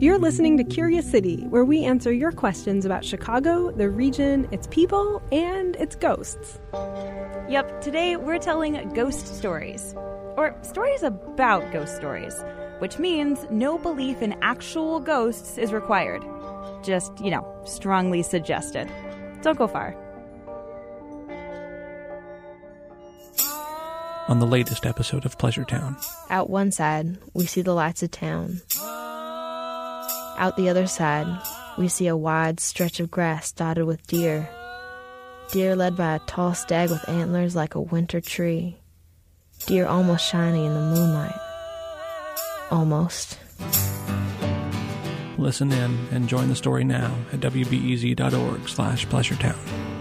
You're listening to Curious City, where we answer your questions about Chicago, the region, its people, and its ghosts. Yep, today we're telling ghost stories. Or stories about ghost stories, which means no belief in actual ghosts is required. Just, you know, strongly suggested. Don't go far. On the latest episode of Pleasure Town. Out one side, we see the lights of town. Out the other side, we see a wide stretch of grass dotted with deer. Deer led by a tall stag with antlers like a winter tree. Deer almost shiny in the moonlight. Almost. Listen in and join the story now at wbez.org slash pleasuretown.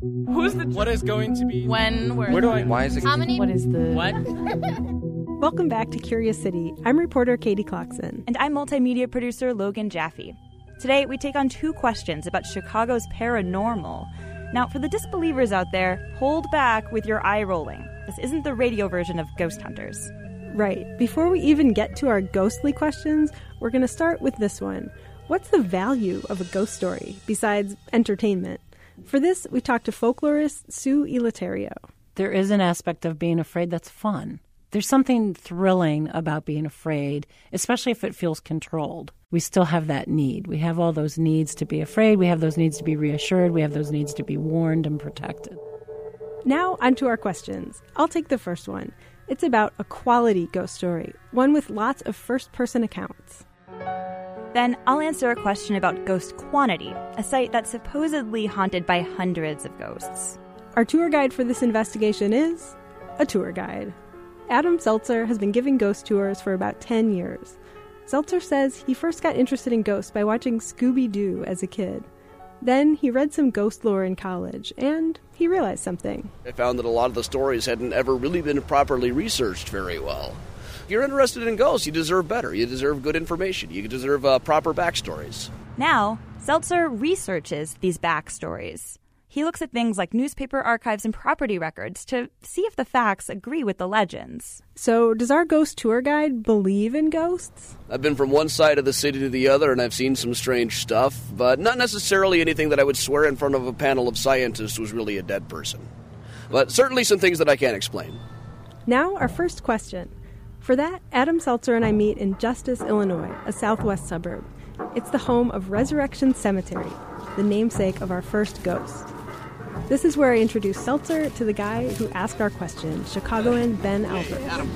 Who's the? What is going to be? When? Where? Where do I? Why is it? How many? What is the. What? Welcome back to Curious City. I'm reporter Katie Klocksin. And I'm multimedia producer Logan Jaffe. Today, we take on two questions about Chicago's paranormal. Now, for the disbelievers out there, hold back with your eye rolling. This isn't the radio version of Ghost Hunters. Right. Before we even get to our ghostly questions, we're going to start with this one. What's the value of a ghost story besides entertainment? For this, we talked to folklorist Sue Eleuterio. There is an aspect of being afraid that's fun. There's something thrilling about being afraid, especially if it feels controlled. We still have that need. We have all those needs to be afraid. We have those needs to be reassured. We have those needs to be warned and protected. Now, onto our questions. I'll take the first one. It's about a quality ghost story, one with lots of first person accounts. Then I'll answer a question about Ghost Quantity, a site that's supposedly haunted by hundreds of ghosts. Our tour guide for this investigation is a tour guide. Adam Selzer has been giving ghost tours for about 10 years. Selzer says he first got interested in ghosts by watching Scooby Doo as a kid. Then he read some ghost lore in college, and he realized something. I found that a lot of the stories hadn't ever really been properly researched very well. If you're interested in ghosts, you deserve better. You deserve good information. You deserve uh, proper backstories. Now, Selzer researches these backstories. He looks at things like newspaper archives and property records to see if the facts agree with the legends. So, does our ghost tour guide believe in ghosts? I've been from one side of the city to the other and I've seen some strange stuff, but not necessarily anything that I would swear in front of a panel of scientists was really a dead person. But certainly some things that I can't explain. Now, our first question. For that, Adam Selzer and I meet in Justice, Illinois, a southwest suburb. It's the home of Resurrection Cemetery, the namesake of our first ghost. This is where I introduce Selzer to the guy who asked our question, Chicagoan Ben Albert. Adam.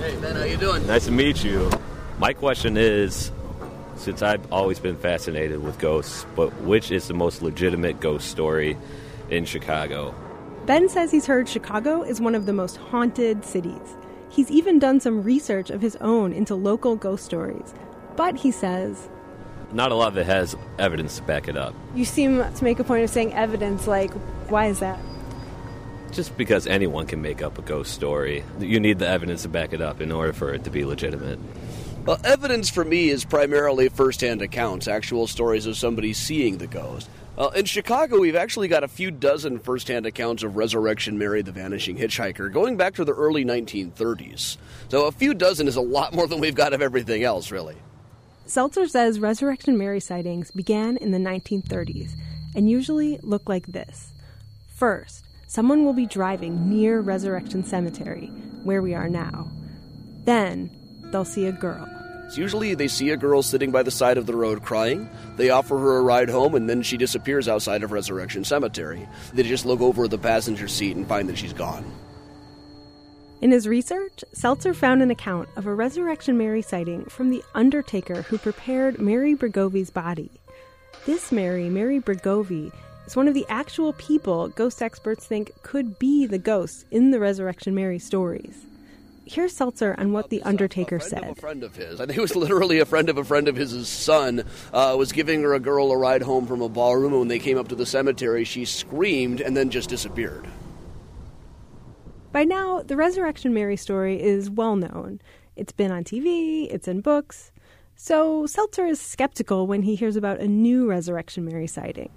Hey, Ben, how you doing? Nice to meet you. My question is, since I've always been fascinated with ghosts, but which is the most legitimate ghost story in Chicago? Ben says he's heard Chicago is one of the most haunted cities. He's even done some research of his own into local ghost stories. But he says, Not a lot of it has evidence to back it up. You seem to make a point of saying evidence, like, why is that? Just because anyone can make up a ghost story, you need the evidence to back it up in order for it to be legitimate. Well, evidence for me is primarily first-hand accounts, actual stories of somebody seeing the ghost. In Chicago, we've actually got a few dozen first-hand accounts of Resurrection Mary the Vanishing Hitchhiker going back to the early 1930s. So a few dozen is a lot more than we've got of everything else, really. Selzer says Resurrection Mary sightings began in the 1930s and usually look like this. First, someone will be driving near Resurrection Cemetery, where we are now. Then, they'll see a girl. So usually they see a girl sitting by the side of the road crying. They offer her a ride home, and then she disappears outside of Resurrection Cemetery. They just look over the passenger seat and find that she's gone. In his research, Selzer found an account of a Resurrection Mary sighting from the undertaker who prepared Mary Bregovy's body. This Mary, Mary Bregovy, is one of the actual people ghost experts think could be the ghosts in the Resurrection Mary stories. Here's Selzer on what the Undertaker a said. A friend of his, I think it was literally a friend of a friend of his son, uh, was giving her a girl a ride home from a ballroom, and when they came up to the cemetery, she screamed and then just disappeared. By now, the Resurrection Mary story is well known. It's been on TV, it's in books. So Selzer is skeptical when he hears about a new Resurrection Mary sighting.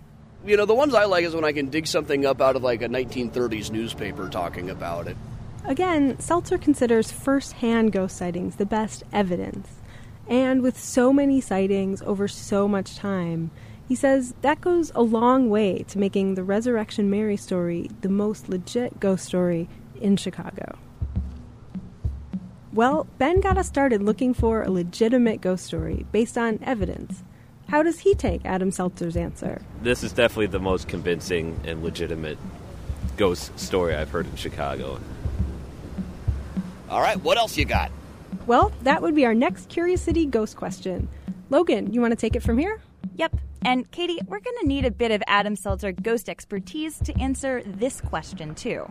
You know, the ones I like is when I can dig something up out of like a 1930s newspaper talking about it. Again, Selzer considers first hand ghost sightings the best evidence. And with so many sightings over so much time, he says that goes a long way to making the Resurrection Mary story the most legit ghost story in Chicago. Well, Ben got us started looking for a legitimate ghost story based on evidence. How does he take Adam Selzer's answer? This is definitely the most convincing and legitimate ghost story I've heard in Chicago. All right, what else you got? Well, that would be our next Curious City ghost question. Logan, you want to take it from here? Yep. And Katie, we're going to need a bit of Adam Selzer ghost expertise to answer this question, too.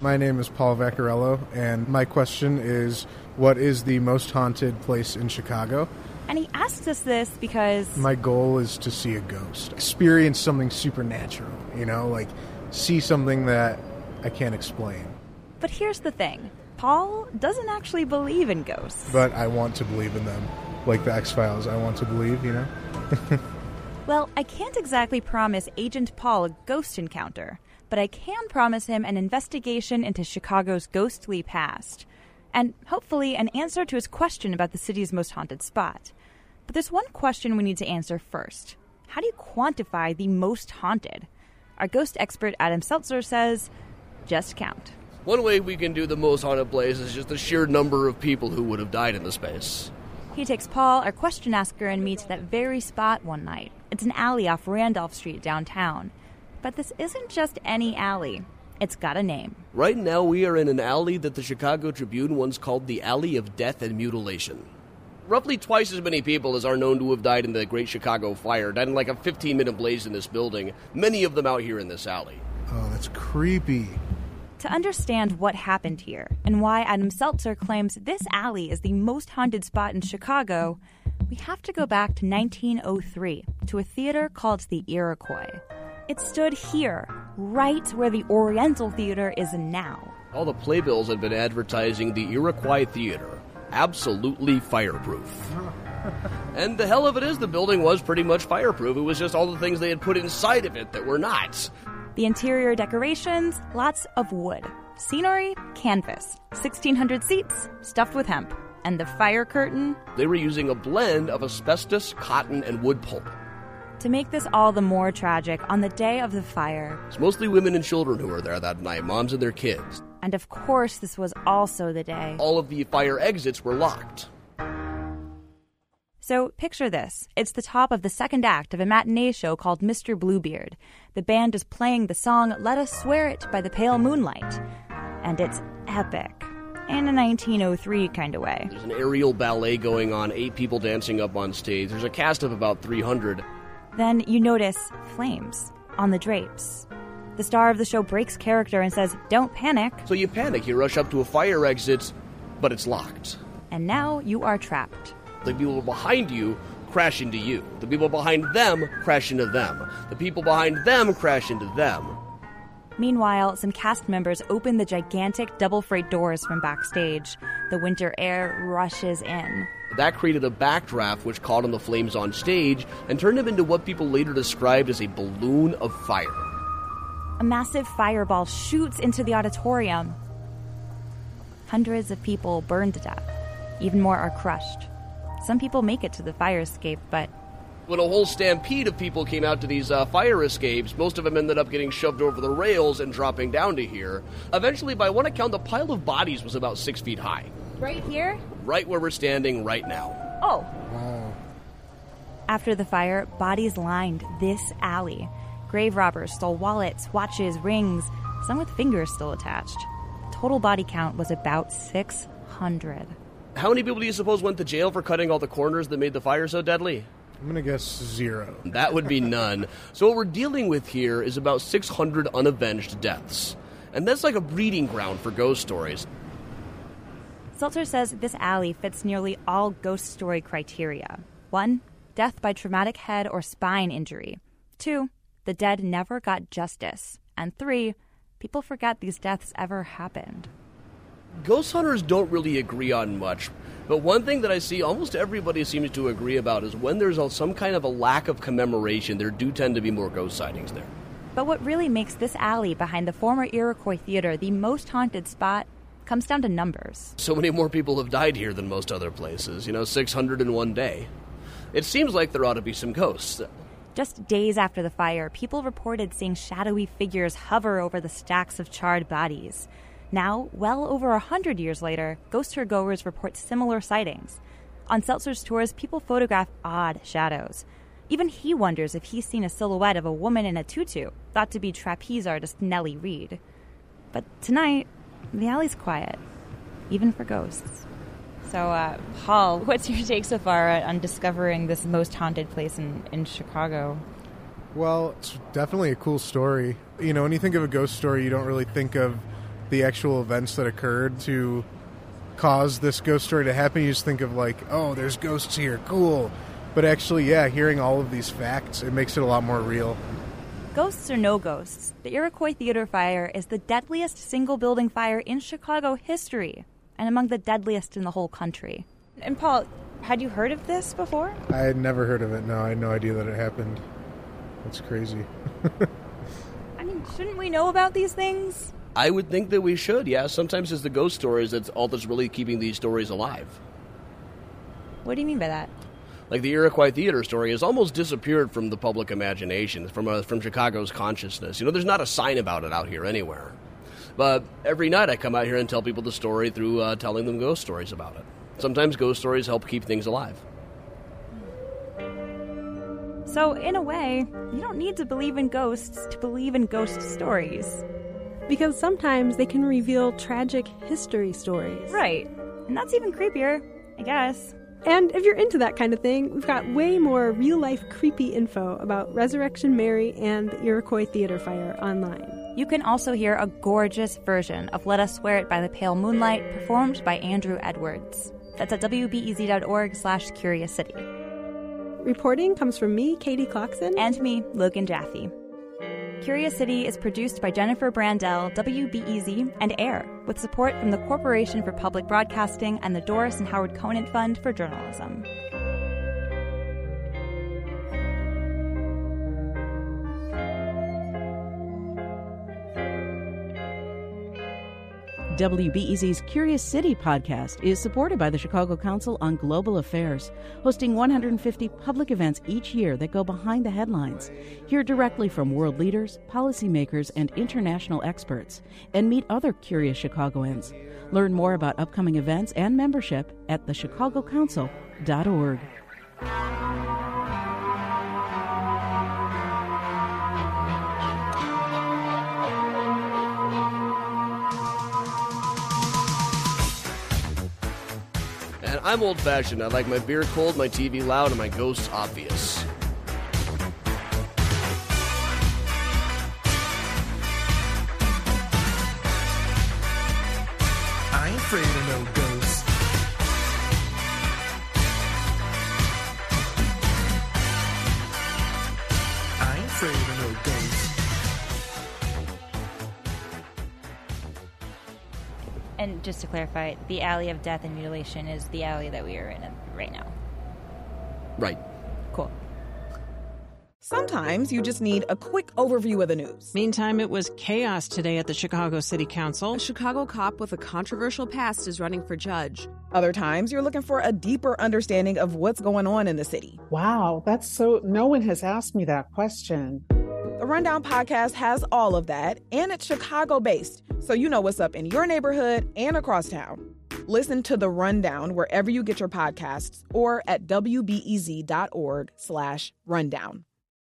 My name is Paul Vaccarello, and my question is What is the most haunted place in Chicago? And he asks us this because My goal is to see a ghost, experience something supernatural, you know, like see something that I can't explain. But here's the thing Paul doesn't actually believe in ghosts. But I want to believe in them. Like the X Files, I want to believe, you know? well, I can't exactly promise Agent Paul a ghost encounter, but I can promise him an investigation into Chicago's ghostly past. And hopefully, an answer to his question about the city's most haunted spot. But there's one question we need to answer first How do you quantify the most haunted? Our ghost expert Adam Selzer says just count. One way we can do the most haunted place is just the sheer number of people who would have died in the space. He takes Paul, our question asker, and me to that very spot one night. It's an alley off Randolph Street downtown. But this isn't just any alley. It's got a name. Right now, we are in an alley that the Chicago Tribune once called the Alley of Death and Mutilation. Roughly twice as many people as are known to have died in the Great Chicago Fire died in like a 15 minute blaze in this building, many of them out here in this alley. Oh, that's creepy. To understand what happened here and why Adam Selzer claims this alley is the most haunted spot in Chicago, we have to go back to 1903 to a theater called the Iroquois. It stood here, right where the Oriental Theater is now. All the playbills had been advertising the Iroquois Theater, absolutely fireproof. and the hell of it is, the building was pretty much fireproof. It was just all the things they had put inside of it that were not. The interior decorations, lots of wood. Scenery, canvas. 1,600 seats, stuffed with hemp. And the fire curtain? They were using a blend of asbestos, cotton, and wood pulp. To make this all the more tragic, on the day of the fire, it's mostly women and children who were there that night, moms and their kids. And of course, this was also the day all of the fire exits were locked. So picture this. It's the top of the second act of a matinee show called Mr. Bluebeard. The band is playing the song Let Us Swear It by the Pale Moonlight. And it's epic. In a 1903 kind of way. There's an aerial ballet going on, eight people dancing up on stage. There's a cast of about 300. Then you notice flames on the drapes. The star of the show breaks character and says, Don't panic. So you panic, you rush up to a fire exit, but it's locked. And now you are trapped. The people behind you crash into you. The people behind them crash into them. The people behind them crash into them. Meanwhile, some cast members open the gigantic double freight doors from backstage. The winter air rushes in. That created a backdraft which caught on the flames on stage and turned them into what people later described as a balloon of fire. A massive fireball shoots into the auditorium. Hundreds of people burn to death. Even more are crushed. Some people make it to the fire escape, but. When a whole stampede of people came out to these uh, fire escapes, most of them ended up getting shoved over the rails and dropping down to here. Eventually, by one account, the pile of bodies was about six feet high. Right here? Right where we're standing right now. Oh. Wow. After the fire, bodies lined this alley. Grave robbers stole wallets, watches, rings, some with fingers still attached. Total body count was about 600. How many people do you suppose went to jail for cutting all the corners that made the fire so deadly? I'm going to guess zero. That would be none. so, what we're dealing with here is about 600 unavenged deaths. And that's like a breeding ground for ghost stories. Selzer says this alley fits nearly all ghost story criteria. One, death by traumatic head or spine injury. Two, the dead never got justice. And three, people forget these deaths ever happened ghost hunters don't really agree on much. But one thing that I see almost everybody seems to agree about is when there's some kind of a lack of commemoration, there do tend to be more ghost sightings there. But what really makes this alley behind the former Iroquois Theater the most haunted spot comes down to numbers. So many more people have died here than most other places, you know, 600 in one day. It seems like there ought to be some ghosts. Just days after the fire, people reported seeing shadowy figures hover over the stacks of charred bodies. Now, well over a hundred years later, ghost tour goers report similar sightings. On Selzer's tours, people photograph odd shadows. Even he wonders if he's seen a silhouette of a woman in a tutu, thought to be trapeze artist Nellie Reed. But tonight, the alley's quiet, even for ghosts. So, uh, Paul, what's your take so far on discovering this most haunted place in, in Chicago? Well, it's definitely a cool story. You know, when you think of a ghost story, you don't really think of the actual events that occurred to cause this ghost story to happen. You just think of, like, oh, there's ghosts here, cool. But actually, yeah, hearing all of these facts, it makes it a lot more real. Ghosts or no ghosts, the Iroquois Theater fire is the deadliest single building fire in Chicago history and among the deadliest in the whole country. And Paul, had you heard of this before? I had never heard of it. No, I had no idea that it happened. That's crazy. I mean, shouldn't we know about these things? I would think that we should, yeah. Sometimes it's the ghost stories that's all that's really keeping these stories alive. What do you mean by that? Like the Iroquois Theater story has almost disappeared from the public imagination, from uh, from Chicago's consciousness. You know, there's not a sign about it out here anywhere. But every night I come out here and tell people the story through uh, telling them ghost stories about it. Sometimes ghost stories help keep things alive. So, in a way, you don't need to believe in ghosts to believe in ghost stories. Because sometimes they can reveal tragic history stories. Right. And that's even creepier, I guess. And if you're into that kind of thing, we've got way more real life creepy info about Resurrection Mary and the Iroquois Theater Fire online. You can also hear a gorgeous version of Let Us Swear It by the Pale Moonlight performed by Andrew Edwards. That's at wbez.org slash Curious City. Reporting comes from me, Katie Klocksin. And me, Logan Jaffe. Curious City is produced by Jennifer Brandel, WBEZ, and AIR, with support from the Corporation for Public Broadcasting and the Doris and Howard Conant Fund for Journalism. WBEZ's Curious City podcast is supported by the Chicago Council on Global Affairs, hosting 150 public events each year that go behind the headlines. Hear directly from world leaders, policymakers, and international experts, and meet other curious Chicagoans. Learn more about upcoming events and membership at thechicagocouncil.org. I'm old fashioned. I like my beer cold, my TV loud, and my ghosts obvious. I ain't afraid of no. And just to clarify, the alley of death and mutilation is the alley that we are in right now. Right. Cool. Sometimes you just need a quick overview of the news. Meantime, it was chaos today at the Chicago City Council. A Chicago cop with a controversial past is running for judge. Other times, you're looking for a deeper understanding of what's going on in the city. Wow, that's so. No one has asked me that question. The Rundown podcast has all of that, and it's Chicago based, so you know what's up in your neighborhood and across town. Listen to The Rundown wherever you get your podcasts or at wbez.org slash rundown.